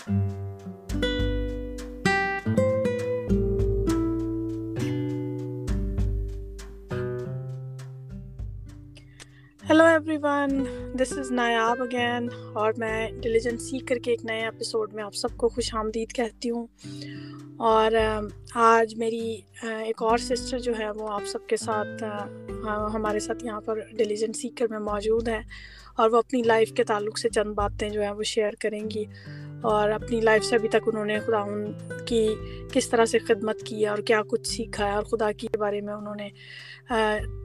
Hello everyone this is Nayab again اور میں diligent سیکھ کر کے ایک نئے ایپیسوڈ میں آپ سب کو خوش آمدید کہتی ہوں. اور آج میری ایک اور سسٹر جو ہے، وہ آپ سب کے ساتھ ہمارے ساتھ یہاں پر ڈیلیجنٹ سیکھ کر میں موجود ہے اور وہ اپنی لائف کے تعلق سے چند باتیں جو ہیں وہ شیئر کریں گی. اور اپنی لائف سے ابھی تک انہوں نے خدا ان کی کس طرح سے خدمت کی ہے اور کیا کچھ سیکھا ہے اور خدا کے بارے میں انہوں نے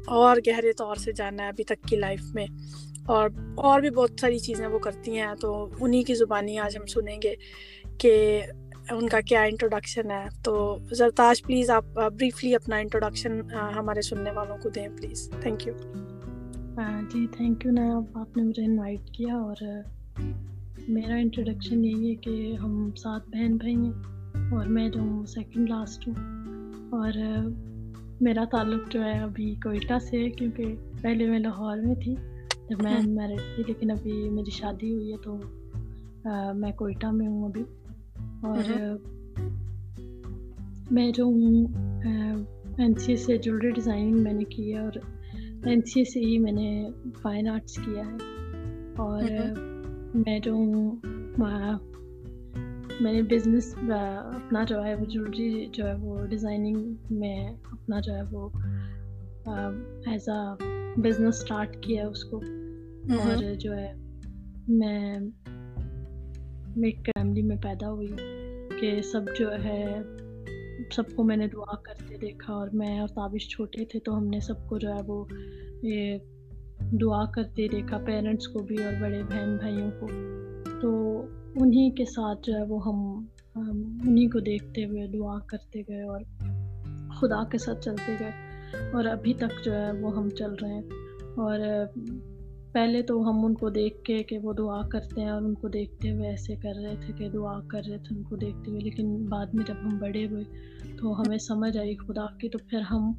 اور گہرے طور سے جانا ہے ابھی تک کی لائف میں۔ اور اور بھی بہت ساری چیزیں وہ کرتی ہیں، تو انہی کی زبانی آج ہم سنیں گے کہ ان کا کیا انٹروڈکشن ہے۔ تو زرتاج پلیز آپ بریفلی اپنا انٹروڈکشن ہمارے سننے والوں کو دیں please thank you G thank you Nayab آپ نے مجھے انوائٹ کیا اور میرا انٹروڈکشن یہی ہے کہ ہم سات بہن بھائی ہیں اور میں جو ہوں سیکنڈ لاسٹ ہوں اور میرا تعلق جو ہے ابھی کوئٹہ سے ہے کیونکہ پہلے میں لاہور میں تھی جب میں میرڈ تھی لیکن ابھی میری شادی ہوئی ہے تو میں کوئٹہ میں ہوں ابھی اور میں جو ہوں این سی اے سے جولری ڈیزائننگ میں نے کی ہے اور این سی اے سے ہی میں نے فائن آرٹس کیا ہے اور میں جو ہوں میں نے بزنس اپنا جو ہے وہ جولری جو ہے وہ ڈیزائننگ میں اپنا جو ہے وہ ایز اے بزنس اسٹارٹ کیا ہے اس کو۔ اور جو ہے میں ایک فیملی میں پیدا ہوئی کہ سب جو ہے سب کو میں نے دعا کرتے دیکھا اور میں اور تابش چھوٹے تھے تو ہم نے سب کو جو ہے وہ یہ دعا کرتے دیکھا پیرنٹس کو بھی اور بڑے بہن بھائیوں کو۔ تو انہیں کے ساتھ جو ہے وہ ہم انہیں کو دیکھتے ہوئے دعا کرتے گئے اور خدا کے ساتھ چلتے گئے۔ اور ابھی تک جو ہے وہ ہم چل رہے ہیں۔ اور پہلے تو ہم ان کو دیکھ کے کہ وہ دعا کرتے ہیں اور ان کو دیکھتے ہوئے ایسے کر رہے تھے کہ دعا کر رہے تھے ان کو دیکھتے ہوئے۔ لیکن بعد میں جب ہم بڑے ہوئے تو ہمیں سمجھ آئی خدا کی، تو پھر ہم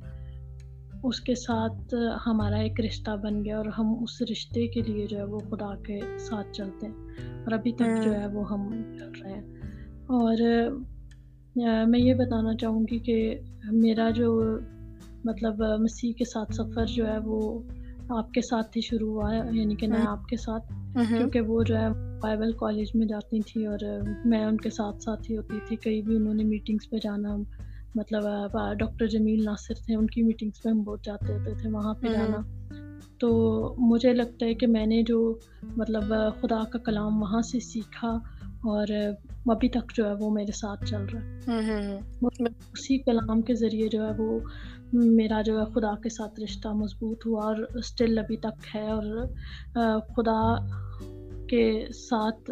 اس کے ساتھ ہمارا ایک رشتہ بن گیا اور ہم اس رشتے کے لیے جو ہے وہ خدا کے ساتھ چلتے ہیں اور ابھی تک جو ہے وہ ہم چل رہے ہیں۔ اور میں یہ بتانا چاہوں گی کہ میرا جو مطلب مسیح کے ساتھ سفر جو ہے وہ آپ کے ساتھ ہی شروع ہوا ہے یعنی کہ میں آپ کے ساتھ کیونکہ وہ جو ہے بائبل کالج میں جاتی تھی اور میں ان کے ساتھ ساتھ ہی ہوتی تھی کئی بھی انہوں نے میٹنگس پہ جانا مطلب ڈاکٹر جمیل ناصر تھے ان کی میٹنگس پہ ہم بہت جاتے ہوتے تھے وہاں پہ جانا۔ تو مجھے لگتا ہے کہ میں نے جو مطلب خدا کا کلام وہاں سے سیکھا اور ابھی تک جو ہے وہ میرے ساتھ چل رہا ہے۔ اسی کلام کے ذریعے جو ہے وہ میرا جو ہے خدا کے ساتھ رشتہ مضبوط ہوا اور اسٹل ابھی تک ہے اور خدا کے ساتھ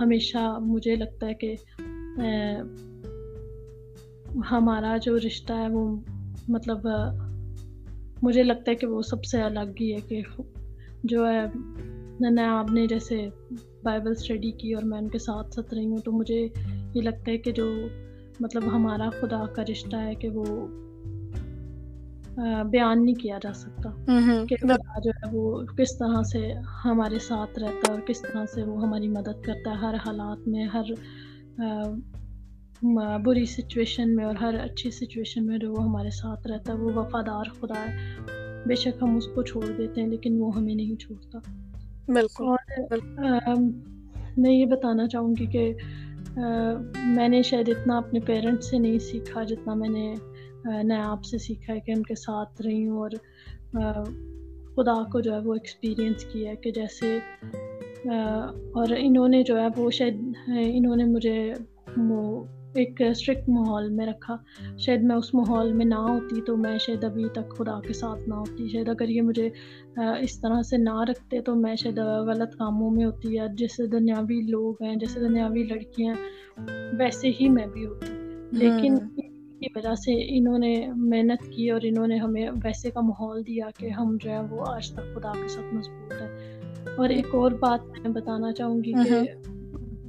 ہمیشہ مجھے لگتا ہے کہ ہمارا جو رشتہ ہے وہ مطلب مجھے لگتا ہے کہ وہ سب سے الگ ہی ہے کہ جو ہے نہ آپ نے جیسے بائبل اسٹڈی کی اور میں ان کے ساتھ ساتھ رہی ہوں تو مجھے یہ لگتا ہے کہ جو مطلب ہمارا خدا کا رشتہ ہے کہ وہ بیان نہیں کیا جا سکتا۔ کہ خدا جو ہے وہ کس طرح سے ہمارے ساتھ رہتا ہے اور کس طرح سے وہ ہماری مدد کرتا ہے ہر حالات میں ہر بری سچویشن میں اور ہر اچھی سچویشن میں جو وہ ہمارے ساتھ رہتا ہے وہ وفادار خدا ہے۔ بے شک ہم اس کو چھوڑ دیتے ہیں لیکن وہ ہمیں نہیں چھوڑتا۔ بالکل۔ اور میں یہ بتانا چاہوں گی کہ میں نے شاید اتنا اپنے پیرنٹس سے نہیں سیکھا جتنا میں نے نئے آپ سے سیکھا ہے کہ ان کے ساتھ رہی ہوں اور خدا کو جو ہے وہ ایکسپیرئنس کیا ہے کہ جیسے اور انہوں نے جو ہے وہ شاید انہوں نے مجھے وہ ایک اسٹرکٹ ماحول میں رکھا۔ شاید میں اس ماحول میں نہ ہوتی تو میں شاید ابھی تک خدا کے ساتھ نہ ہوتی۔ شاید اگر یہ مجھے اس طرح سے نہ رکھتے تو میں شاید غلط کاموں میں ہوتی یا جیسے دنیاوی لوگ ہیں جیسے دنیاوی لڑکیاں ویسے ہی میں بھی ہوتی۔ لیکن کی وجہ سے انہوں نے محنت کی اور انہوں نے ہمیں ویسے کا ماحول دیا کہ ہم جو ہے وہ آج تک خدا کے ساتھ مضبوط ہیں۔ اور ایک اور بات میں بتانا چاہوں گی کہ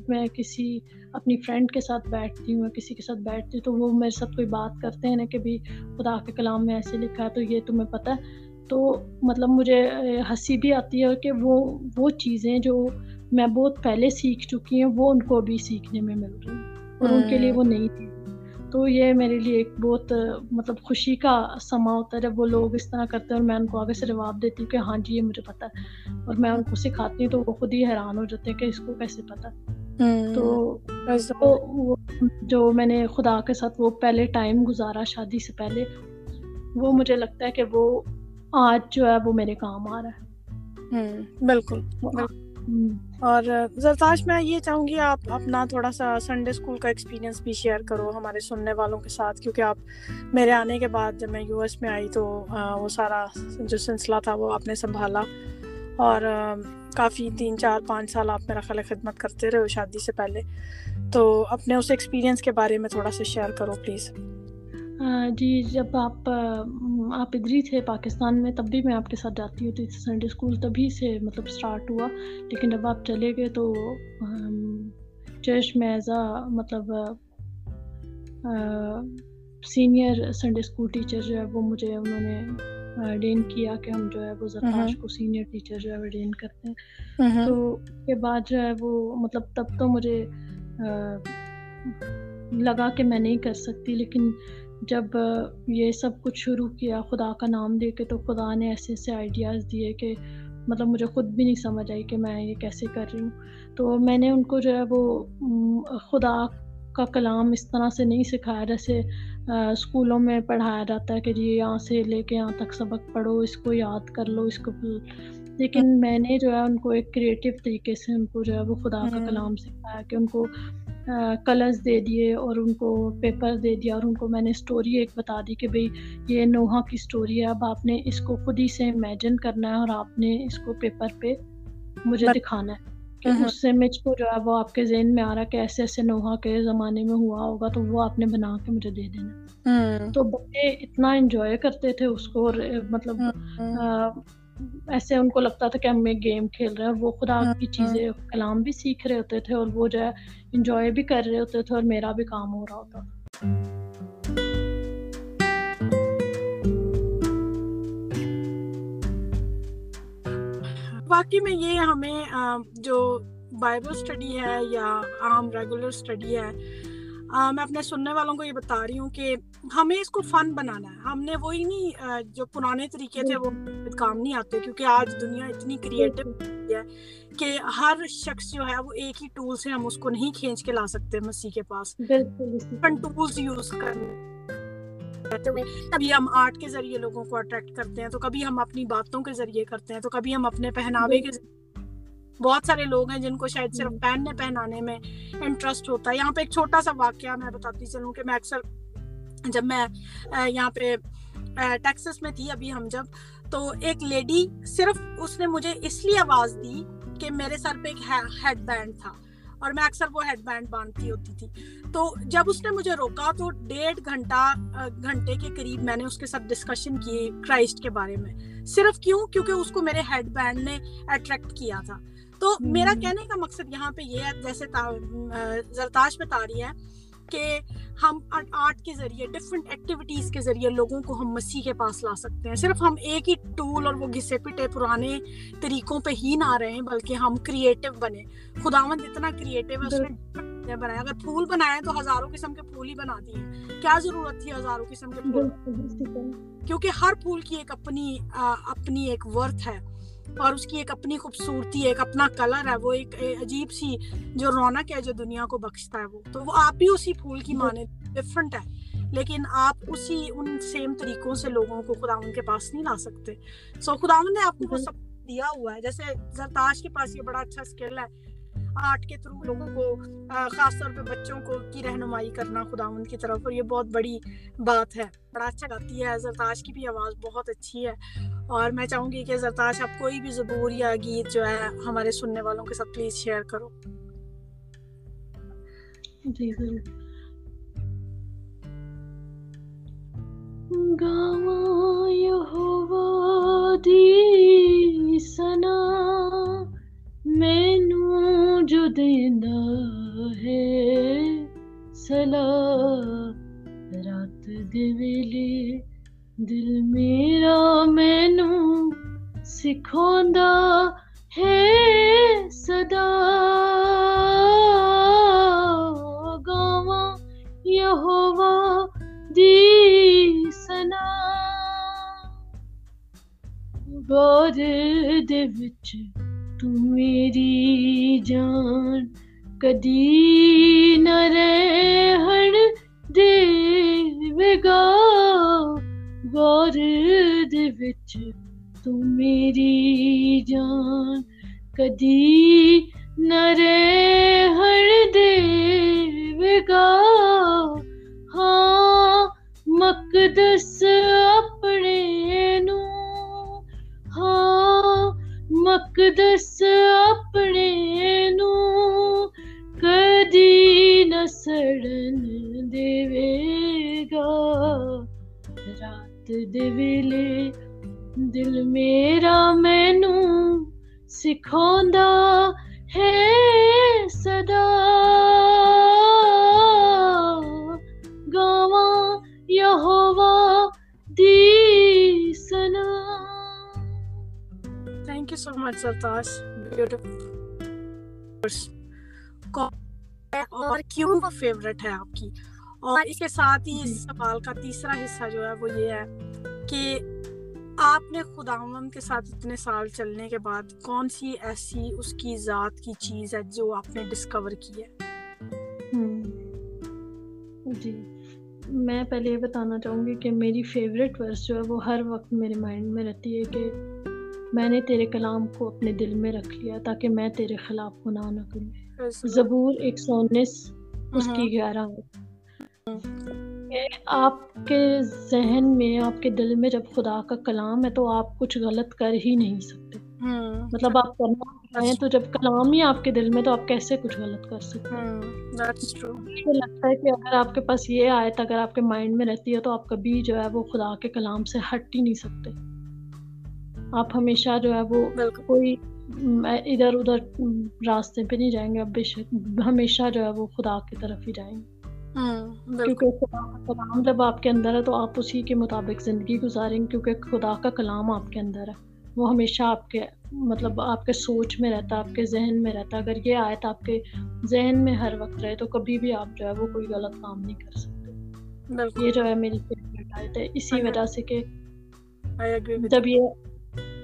میں کسی اپنی فرینڈ کے ساتھ بیٹھتی ہوں کسی کے ساتھ بیٹھتی ہوں تو وہ میرے ساتھ کوئی بات کرتے ہیں نا کہ بھی خدا کے کلام میں ایسے لکھا ہے تو یہ تمہیں پتہ ہے۔ تو مطلب مجھے ہنسی بھی آتی ہے کہ وہ وہ چیزیں جو میں بہت پہلے سیکھ چکی ہوں وہ ان کو ابھی سیکھنے میں مل رہی ہیں اور ان کے لیے وہ نہیں تھی تو یہ میرے لیے ایک بہت مطلب خوشی کا سما ہوتا ہے جب وہ لوگ اس طرح کرتے ہیں اور میں ان کو آگے سے جواب دیتی ہوں کہ ہاں جی یہ مجھے پتا ہے اور میں ان کو سکھاتی ہوں تو وہ خود ہی حیران ہو جاتے ہیں کہ اس کو کیسے پتا تو جو میں نے خدا کے ساتھ وہ پہلے ٹائم گزارا شادی سے پہلے وہ مجھے لگتا ہے کہ وہ آج جو ہے وہ میرے کام آ رہا ہے۔ بالکل اور زرتاش میں یہ چاہوں گی آپ اپنا تھوڑا سا سنڈے اسکول کا ایکسپیرینس بھی شیئر کرو ہمارے سننے والوں کے ساتھ کیونکہ آپ میرے آنے کے بعد جب میں یو ایس میں آئی تو وہ سارا جو سلسلہ تھا وہ آپ نے سنبھالا۔ اور کافی تین چار پانچ سال آپ میرا خیال خدمت کرتے رہے ہو شادی سے پہلے۔ تو اپنے اس ایکسپیرینس کے بارے میں تھوڑا سا شیئر کرو پلیز جی جب آپ آپ ادھر ہی تھے پاکستان میں، تب بھی میں آپ کے ساتھ جاتی ہوتی تھی سنڈے اسکول تبھی سے مطلب اسٹارٹ ہوا۔ لیکن جب آپ چلے گئے تو چرچ میں ایز اے مطلب سینئر سنڈے اسکول ٹیچر جو ہے وہ مجھے، انہوں نے ڈین کیا کہ ہم جو ہے وہ زرتاش کو سینئر ٹیچر جو ہے وہ ڈین کرتے ہیں۔ تو اس کے بعد جو ہے وہ مطلب تب تو مجھے لگا کہ میں نہیں کر سکتی لیکن جب یہ سب کچھ شروع کیا خدا کا نام دے کے تو خدا نے ایسے ایسے آئیڈیاز دیے کہ مطلب مجھے خود بھی نہیں سمجھ آئی کہ میں یہ کیسے کر رہی ہوں۔ تو میں نے ان کو جو ہے وہ خدا کا کلام اس طرح سے نہیں سکھایا جیسے اسکولوں میں پڑھایا جاتا ہے کہ جی یہاں سے لے کے یہاں تک سبق پڑھو اس کو یاد کر لو اس کو لیکن میں نے جو ہے ان کو ایک کریٹیو طریقے سے ان کو جو ہے وہ خدا کا کلام سکھایا کہ ان کو کلرز دے دیے اور ان کو پیپر دے دیا اور ان کو میں نے اسٹوری ایک بتا دی کہ بھائی یہ نوحا کی اسٹوری ہے اب آپ نے اس کو خود ہی سے امیجن کرنا ہے اور آپ نے اس کو پیپر پہ مجھے دکھانا ہے۔ کہ اس امیج کو جو ہے وہ آپ کے ذہن میں آ رہا کہ ایسے ایسے نوحا کے زمانے میں ہوا ہوگا تو وہ آپ نے بنا کے مجھے دے دینا۔ تو بچے اتنا انجوائے کرتے تھے اس کو اور مطلب ایسے ان کو لگتا تھا کہ ہم ایک گیم کھیل رہے ہیں۔ وہ خدا کی چیزیں کلام بھی سیکھ رہے ہوتے تھے اور وہ جو ہے انجوائے بھی کر رہے ہوتے تھے اور میرا بھی کام ہو رہا ہوتا تھا۔ واقعی میں یہ ہمیں جو بائبل اسٹڈی ہے یا عام ریگولر اسٹڈی ہے میں اپنے سننے والوں کو یہ بتا رہی ہوں کہ ہمیں اس کو فن بنانا ہے۔ ہم نے وہی نہیں جو پرانے طریقے تھے وہ کام نہیں آتے کیونکہ آج دنیا اتنی کریٹو ہے کہ ہر شخص جو ہے وہ ایک ہی ٹول سے ہم اس کو نہیں کھینچ کے لا سکتے مسیح کے پاس۔ ٹولس یوز کرنے۔ کبھی ہم آرٹ کے ذریعے لوگوں کو اٹریکٹ کرتے ہیں تو کبھی ہم اپنی باتوں کے ذریعے کرتے ہیں تو کبھی ہم اپنے پہناوے کے ذریعے۔ بہت سارے لوگ ہیں جن کو شاید صرف پہننے پہنانے میں انٹرسٹ ہوتا ہے۔ یہاں پہ ایک چھوٹا سا واقعہ میں بتاتی چلوں کہ میں اکثر جب میں یہاں پہ ٹیکسس میں تھی ابھی ہم جب تو ایک لیڈی صرف اس نے مجھے اس لیے آواز دی کہ میرے سر پہ ایک ہیڈ بینڈ تھا۔ اور میں اکثر وہ ہیڈ بینڈ باندھتی ہوتی تھی۔ تو جب اس نے مجھے روکا تو ڈیڑھ گھنٹہ گھنٹے کے قریب میں نے اس کے ساتھ ڈسکشن کی کرائسٹ کے بارے میں۔ صرف کیوں؟ کیونکہ اس کو میرے ہیڈ بینڈ نے اٹریکٹ کیا تھا۔ تو میرا کہنے کا مقصد یہاں پہ یہ ہے جیسے زرتاش بتا رہی ہے کہ ہم آرٹ کے ذریعے ڈفرینٹ ایکٹیویٹیز کے ذریعے لوگوں کو ہم مسیح کے پاس لا سکتے ہیں۔ صرف ہم ایک ہی ٹول اور وہ گھسے پٹے پرانے طریقوں پہ ہی نہ رہے بلکہ ہم کریٹو بنے خداوند اتنا کریٹو ہے، اس نے بنایا اگر پھول بنائے تو ہزاروں قسم کے پھول ہی بنا دیے کیا ضرورت تھی ہزاروں قسم کے پھول؟ کیونکہ ہر پھول کی ایک اپنی اپنی ایک ورتھ ہے اور اس کی ایک اپنی خوبصورتی ہے ایک اپنا کلر ہے۔ وہ ایک عجیب سی جو رونق ہے جو دنیا کو بخشتا ہے وہ۔ تو وہ آپ بھی اسی پھول کی مانے ڈفرنٹ ہے۔ لیکن آپ اسی ان سیم طریقوں سے لوگوں کو خدا ان کے پاس نہیں لا سکتے۔ سو خدا نے آپ کو وہ سب دیا ہوا ہے۔ جیسے زرتاش کے پاس یہ بڑا اچھا اسکل ہے۔ آرٹ کے تھرو لوگوں کو خاص طور پہ بچوں کو کی رہنمائی کرنا خدا کی طرف، اور یہ بہت بڑی بات ہے۔ بڑا اچھا گاتی ہے زرتاش کی بھی آواز بہت اچھی ہے۔ اور میں چاہوں گی کہ زرتاش آپ کوئی بھی زبور یا گیت جو ہے ہمارے سننے والوں کے ساتھ پلیز شیئر کرو۔ جی گاواں یہوہ دی سنا۔ مینوں جو دیندا ہے سلا رات دے ویلے دل میرا مینوں سکھاوندا ہے صدا۔ گاواں یہووا دی سنا گور دے وچ تو میری جان، کدی نہ رہن دے وگا۔ گور دے وچ تو میری جان، کدی نہ رہن دے وگا۔ ہاں مقدس اپنے مقدس اپنے نو، کدی نہ سڑن دے گا۔ رات دے ویلے دل میرا مینو سکھا ہے صدا۔ تھینک یو سو مچ اور کیوں وہ فیوریٹ ہے آپ کی اور اس کے ساتھ ہی اس سوال کا تیسرا حصہ جو ہے وہ یہ ہے کہ آپ نے خداوند کے ساتھ اتنے سال چلنے کے بعد کون سی ایسی اس کی ذات کی چیز ہے جو آپ نے ڈسکور کی ہے جی میں پہلے یہ بتانا چاہوں گی کہ میری فیوریٹ ورس جو ہے وہ ہر وقت میرے مائنڈ میں رہتی ہے کہ میں نے تیرے کلام کو اپنے دل میں رکھ لیا تاکہ میں تیرے خلاف گناہ نہ کروں۔ زبور ایک سو انیس اس کی گیارہ۔ آپ کے ذہن میں آپ کے دل میں جب خدا کا کلام ہے تو آپ کچھ غلط کر ہی نہیں سکتے۔ مطلب آپ کرنا چاہیں تو جب کلام ہی آپ کے دل میں تو آپ کیسے کچھ غلط کر سکتے مجھے لگتا ہے کہ اگر آپ کے پاس یہ آیت اگر آپ کے مائنڈ میں رہتی ہے تو آپ کبھی جو ہے وہ خدا کے کلام سے ہٹ ہی نہیں سکتے۔ آپ ہمیشہ جو ہے وہ کوئی ادھر ادھر راستے پہ نہیں جائیں گے اب بے شک ہمیشہ جو ہے وہ خدا کی طرف ہی جائیں گے۔ کیونکہ کلام جب آپ کے اندر ہے تو آپ اسی کے مطابق زندگی گزاریں گے کیونکہ خدا کا کلام آپ کے اندر ہے۔ وہ ہمیشہ آپ کے مطلب آپ کے سوچ میں رہتا ہے آپ کے ذہن میں رہتا ہے۔ اگر یہ آئے تو آپ کے ذہن میں ہر وقت رہے تو کبھی بھی آپ جو ہے وہ کوئی غلط کام نہیں کر سکتے۔ یہ جو ہے میری فیوریٹ آیت ہے اسی وجہ سے کہ جب یہ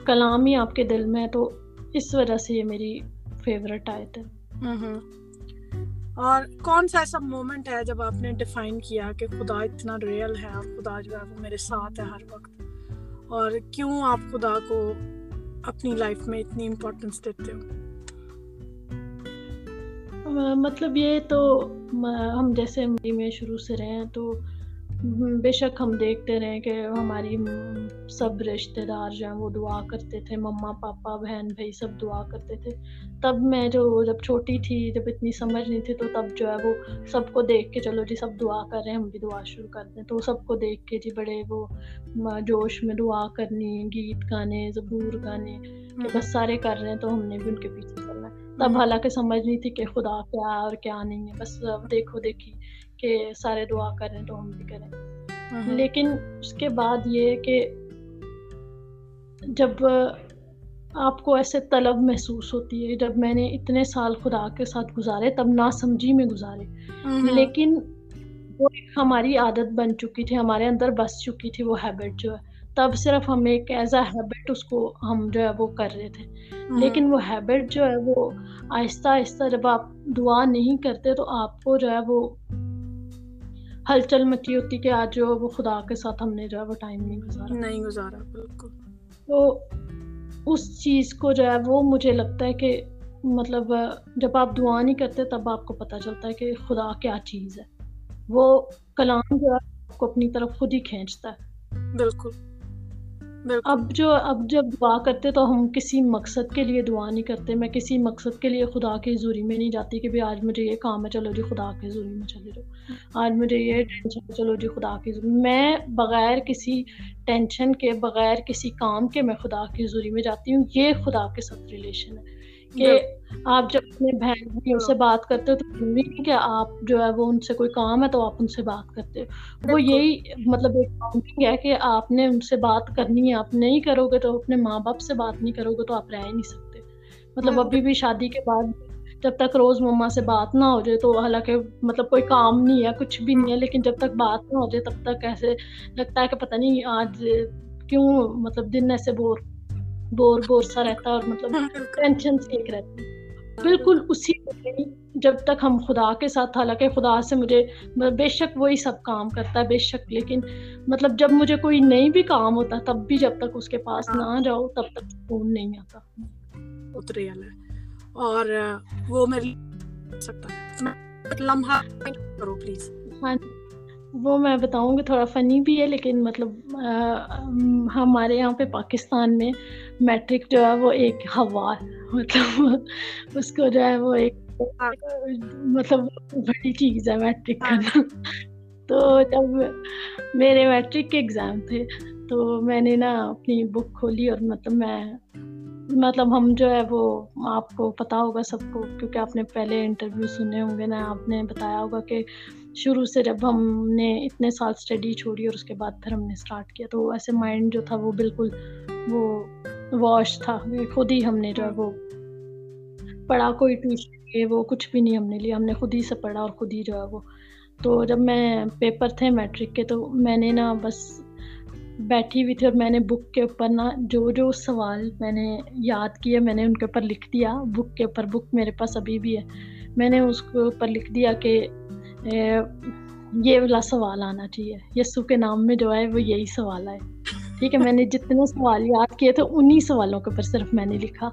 کلام ہی آپ کے دل میں تو اس وجہ سے یہ میری فیوریٹ آیت ہے۔ اور کون سا ایسا مومنٹ ہے جب آپ نے ڈیفائن کیا کہ خدا اتنا ریئل ہے خدا جو ہے وہ میرے ساتھ ہے ہر وقت؟ اور کیوں آپ خدا کو اپنی لائف میں اتنی امپورٹنس دیتے ہو؟ مطلب یہ تو ہم جیسے میں شروع سے رہے ہیں تو بے شک ہم دیکھتے رہے کہ ہماری سب رشتے دار جو ہیں وہ دعا کرتے تھے مما پاپا بہن بھائی سب دعا کرتے تھے۔ تب میں جو جب چھوٹی تھی جب اتنی سمجھ نہیں تھی تو تب جو ہے وہ سب کو دیکھ کے چلو جی سب دعا کر رہے ہیں ہم بھی دعا شروع کر دیں۔ تو سب کو دیکھ کے جی بڑے وہ جوش میں دعا کرنی گیت گانے زبور گانے کہ بس سارے کر رہے ہیں تو ہم نے بھی ان کے پیچھے چلنا ہے۔ تب حالانکہ سمجھ نہیں تھی کہ خدا کیا اور کیا نہیں ہے بس دیکھو دیکھی۔ کہ سارے دعا کریں تو ہم بھی کریں۔ لیکن اس کے بعد یہ کہ جب آپ کو ایسے طلب محسوس ہوتی ہے جب میں نے اتنے سال خدا کے ساتھ گزارے تب نہ سمجھی میں گزارے۔ لیکن وہ ہماری عادت بن چکی تھی ہمارے اندر بس چکی تھی وہ ہیبٹ جو ہے۔ تب صرف ہم ایک ایز اے ہیبٹ اس کو ہم جو ہے وہ کر رہے تھے۔ لیکن وہ ہیبٹ جو ہے وہ آہستہ آہستہ جب آپ دعا نہیں کرتے تو آپ کو جو ہے وہ ہلچل مچی ہوتی کہ آج جو وہ خدا کے ساتھ ہم نے جو ہے وہ ٹائم نہیں گزارا۔ نہیں گزارا بالکل۔ تو اس چیز کو جو ہے وہ مجھے لگتا ہے کہ مطلب جب آپ دعا نہیں کرتے تب آپ کو پتہ چلتا ہے کہ خدا کیا چیز ہے۔ وہ کلام جو ہے آپ کو اپنی طرف خود ہی کھینچتا ہے۔ بالکل۔ اب جو اب جب دعا کرتے تو ہم کسی مقصد کے لیے دعا نہیں کرتے۔ میں کسی مقصد کے لیے خدا کی حضوری میں نہیں جاتی کہ آج مجھے یہ کام ہے، چلو جی خدا کی حضوری میں چلے جاؤ۔ آج مجھے یہ ٹینشن ہے، چلو جی خدا کی میں بغیر کسی ٹینشن کے، بغیر کسی کام کے میں خدا کی حضوری میں جاتی ہوں۔ یہ خدا کے ساتھ ریلیشن ہے۔ کہ آپ جب اپنے بہن بھائیوں سے بات کرتے ہو تو ضروری نہیں کہ آپ جو ہے وہ ان سے کوئی کام ہے تو آپ ان سے بات کرتے ہو۔ وہ یہی مطلب ایک ہے کہ آپ نے ان سے بات کرنی ہے آپ نہیں کرو گے تو اپنے ماں باپ سے بات نہیں کرو گے تو آپ رہ ہی نہیں سکتے۔ مطلب ابھی بھی شادی کے بعد جب تک روز مما سے بات نہ ہو جائے تو حالانکہ مطلب کوئی کام نہیں ہے کچھ بھی نہیں ہے لیکن جب تک بات نہ ہو جائے تب تک ایسے لگتا ہے کہ پتہ نہیں آج کیوں مطلب دن ایسے بور۔ بور بور سا رہتا ہے اور مطلب ٹینشن سے ایک رہتی بالکل اسی جب تک ہم خدا کے ساتھ حالانکہ خدا سے مجھے بے شک وہی سب کام کرتا ہے بے شک لیکن مطلب جب مجھے کوئی نہیں بھی کام ہوتا تب بھی جب تک اس کے پاس نہ جاؤ تب تک فون نہیں آتا۔ اترے ہے۔ اور وہ میری سکتا ہے۔ لمحہ کرو پلیز ہاں جی۔ وہ میں بتاؤں گی تھوڑا فنی بھی ہے لیکن مطلب ہمارے یہاں پہ پاکستان میں میٹرک جو ہے وہ ایک ہوا مطلب اس کو جو ہے وہ ایک مطلب بڑی چیز ہے میٹرک کرنا۔ تو جب میرے میٹرک کے ایگزام تھے تو میں نے نا اپنی بک کھولی اور مطلب میں مطلب ہم جو ہے وہ آپ کو پتا ہوگا سب کو کیونکہ آپ نے پہلے انٹرویو سنے ہوں گے نا آپ نے بتایا ہوگا کہ شروع سے جب ہم نے اتنے سال اسٹڈی چھوڑی اور اس کے بعد پھر ہم نے اسٹارٹ کیا، تو ایسے مائنڈ جو تھا وہ بالکل وہ واش تھا۔ خود ہی ہم نے جو ہے وہ پڑھا، کوئی ٹیوشن لیے وہ کچھ بھی نہیں ہم نے لیا۔ ہم نے خود ہی سے پڑھا اور خود ہی جو ہے وہ۔ تو جب میں پیپر تھے میٹرک کے، تو میں نے نا بس بیٹھی ہوئی تھی اور میں نے بک کے اوپر نا جو جو سوال میں نے یاد کیے، میں نے ان کے اوپر لکھ دیا۔ بک کے اوپر بک میرے پاس ابھی بھی ہے۔ میں نے اس کے اوپر لکھ دیا کہ یہ والا سوال آنا چاہیے۔ یسو کے نام میں جو ہے وہ یہی سوال ہے ٹھیک ہے میں نے جتنے سوال یاد کیے تھے انہیں سوالوں کے اوپر صرف میں نے لکھا۔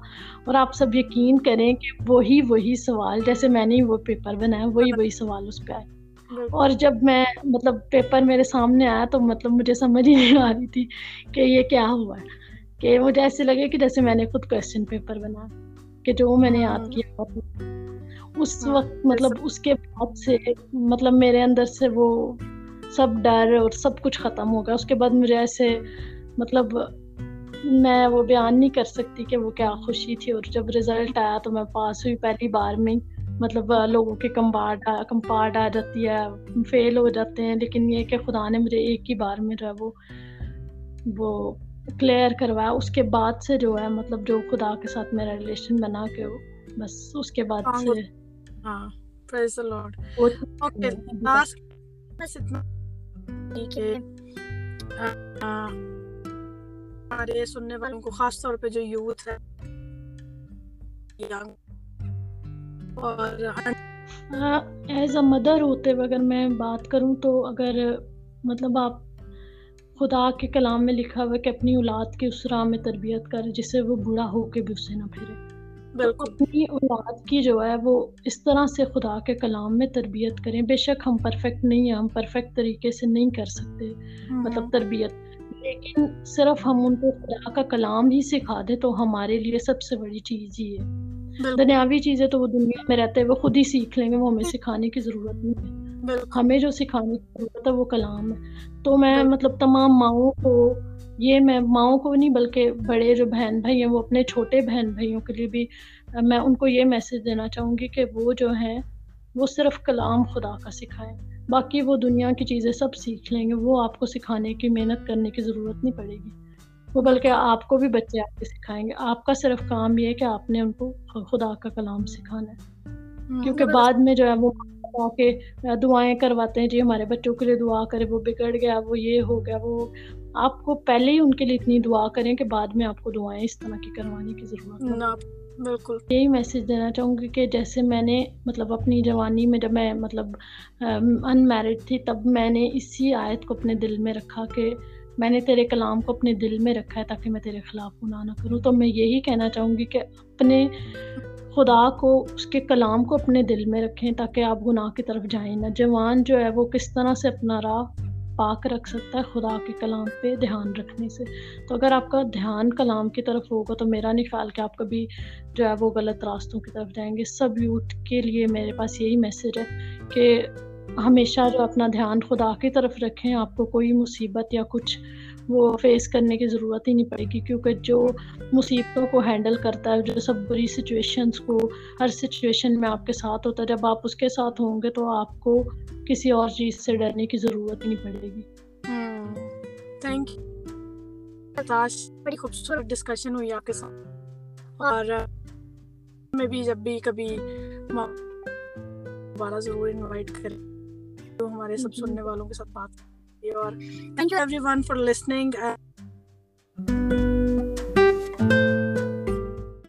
اور آپ سب یقین کریں کہ وہی وہی سوال جیسے میں نے وہ پیپر بنایا وہی وہی سوال اس پہ آئے۔ اور جب میں مطلب پیپر میرے سامنے آیا تو مطلب مجھے سمجھ ہی نہیں آ رہی تھی کہ یہ کیا ہوا ہے۔ کہ مجھے ایسے لگے کہ جیسے میں نے خود کوشچن پیپر بنایا کہ جو میں نے یاد کیا۔ اس ہاں، وقت مطلب اس کے بعد سے مطلب میرے اندر سے وہ سب ڈر اور سب کچھ ختم ہو گیا۔ اس کے بعد مجھے ایسے مطلب میں وہ بیان نہیں کر سکتی کہ وہ کیا خوشی تھی۔ اور جب رزلٹ آیا تو میں پاس ہوئی پہلی بار میں مطلب لوگوں کے کمپارٹ کمپارٹ آ جاتی ہے فیل ہو جاتے ہیں۔ لیکن یہ کہ خدا نے مجھے ایک ہی بار میں جو ہے وہ وہ کلیئر کروایا۔ اس کے بعد سے جو ہے مطلب جو خدا کے ساتھ میرا ریلیشن بنا کے بس اس کے بعد سے۔ ہاں پریز لارڈ اوکے لاسٹ ہمارے سننے والوں کو خاص طور پہ جو یوتھ ہے ایز اے مدر ہوتے ہوئے اگر میں بات کروں تو اگر مطلب آپ خدا کے کلام میں لکھا ہوا کہ اپنی اولاد کی اس راہ میں تربیت کرے جس سے وہ بوڑھا ہو کے بھی اسے نہ پھرے اپنی اولاد کی جو ہے وہ اس طرح سے خدا کے کلام میں تربیت کریں۔ بے شک ہم پرفیکٹ نہیں ہیں ہم پرفیکٹ طریقے سے نہیں کر سکتے۔ مطلب تربیت۔ لیکن صرف ہم ان کو خدا کا کلام ہی سکھا دیں تو ہمارے لیے سب سے بڑی چیز ہی ہے۔ دنیاوی چیزیں تو وہ دنیا میں رہتے وہ خود ہی سیکھ لیں گے وہ ہمیں سکھانے کی ضرورت نہیں ہے۔ ہمیں جو سکھانے کی ضرورت ہے وہ کلام ہے۔ تو میں مطلب تمام ماؤں کو یہ میں ماؤں کو نہیں بلکہ بڑے جو بہن بھائی ہیں وہ اپنے چھوٹے بہن بھائیوں کے لیے بھی میں ان کو یہ میسج دینا چاہوں گی کہ وہ جو ہیں وہ صرف کلام خدا کا سکھائیں۔ باقی وہ دنیا کی چیزیں سب سیکھ لیں گے وہ آپ کو سکھانے کی محنت کرنے کی ضرورت نہیں پڑے گی۔ وہ بلکہ آپ کو بھی بچے آپ کے سکھائیں گے۔ آپ کا صرف کام یہ ہے کہ آپ نے ان کو خدا کا کلام سکھانا ہے۔ کیونکہ بعد میں جو ہے وہ کے دعائیں کرواتے ہیں جی ہمارے بچوں کے لیے دعا کرے وہ بگڑ گیا وہ یہ ہو گیا وہ آپ کو پہلے ہی ان کے لیے اتنی دعا کریں کہ بعد میں آپ کو دعائیں اس طرح کی کروانے کی ضرورت بالکل۔ یہی میسج دینا چاہوں گی کہ جیسے میں نے مطلب اپنی جوانی میں جب میں مطلب ان میرڈ تھی تب میں نے اسی آیت کو اپنے دل میں رکھا کہ میں نے تیرے کلام کو اپنے دل میں رکھا ہے تاکہ میں تیرے خلاف گناہ نہ کروں۔ تو میں یہی کہنا چاہوں گی کہ اپنے خدا کو، اس کے کلام کو اپنے دل میں رکھیں تاکہ آپ گناہ کی طرف جائیں۔ نہ جوان جو ہے، وہ کس طرح سے اپنا راہ پاک رکھ سکتا ہے خدا کے کلام پہ دھیان رکھنے سے؟ تو اگر آپ کا دھیان کلام کی طرف ہوگا تو میرا نہیں خیال کہ آپ کبھی جو ہے، وہ غلط راستوں کی طرف جائیں گے۔ سب یوتھ کے لیے میرے پاس یہی میسیج ہے کہ ہمیشہ جو اپنا دھیان خدا کی طرف رکھیں، آپ کو کوئی مصیبت یا کچھ وہ فیس کرنے کی ضرورت ہی نہیں پڑے گی، کیونکہ جو مصیبتوں کو ہینڈل کرتا ہے، جو سب بری سچویشنس کو، ہر سچویشن میں آپ کے ساتھ ہوتا ہے، جب آپ اس کے ساتھ ہوں گے تو آپ کو کسی اور چیز سے ڈرنے کی ضرورت ہی نہیں پڑے گی۔ تھینک یو بڑی خوبصورت ڈسکشن ہوئی آپ کے ساتھ۔ اور میں بھی جب بھی کبھی دوبارہ ضرور انوائٹ کریں جو ہمارے سب جی۔ سننے والوں کے ساتھ بات کی اور thank you everyone for listening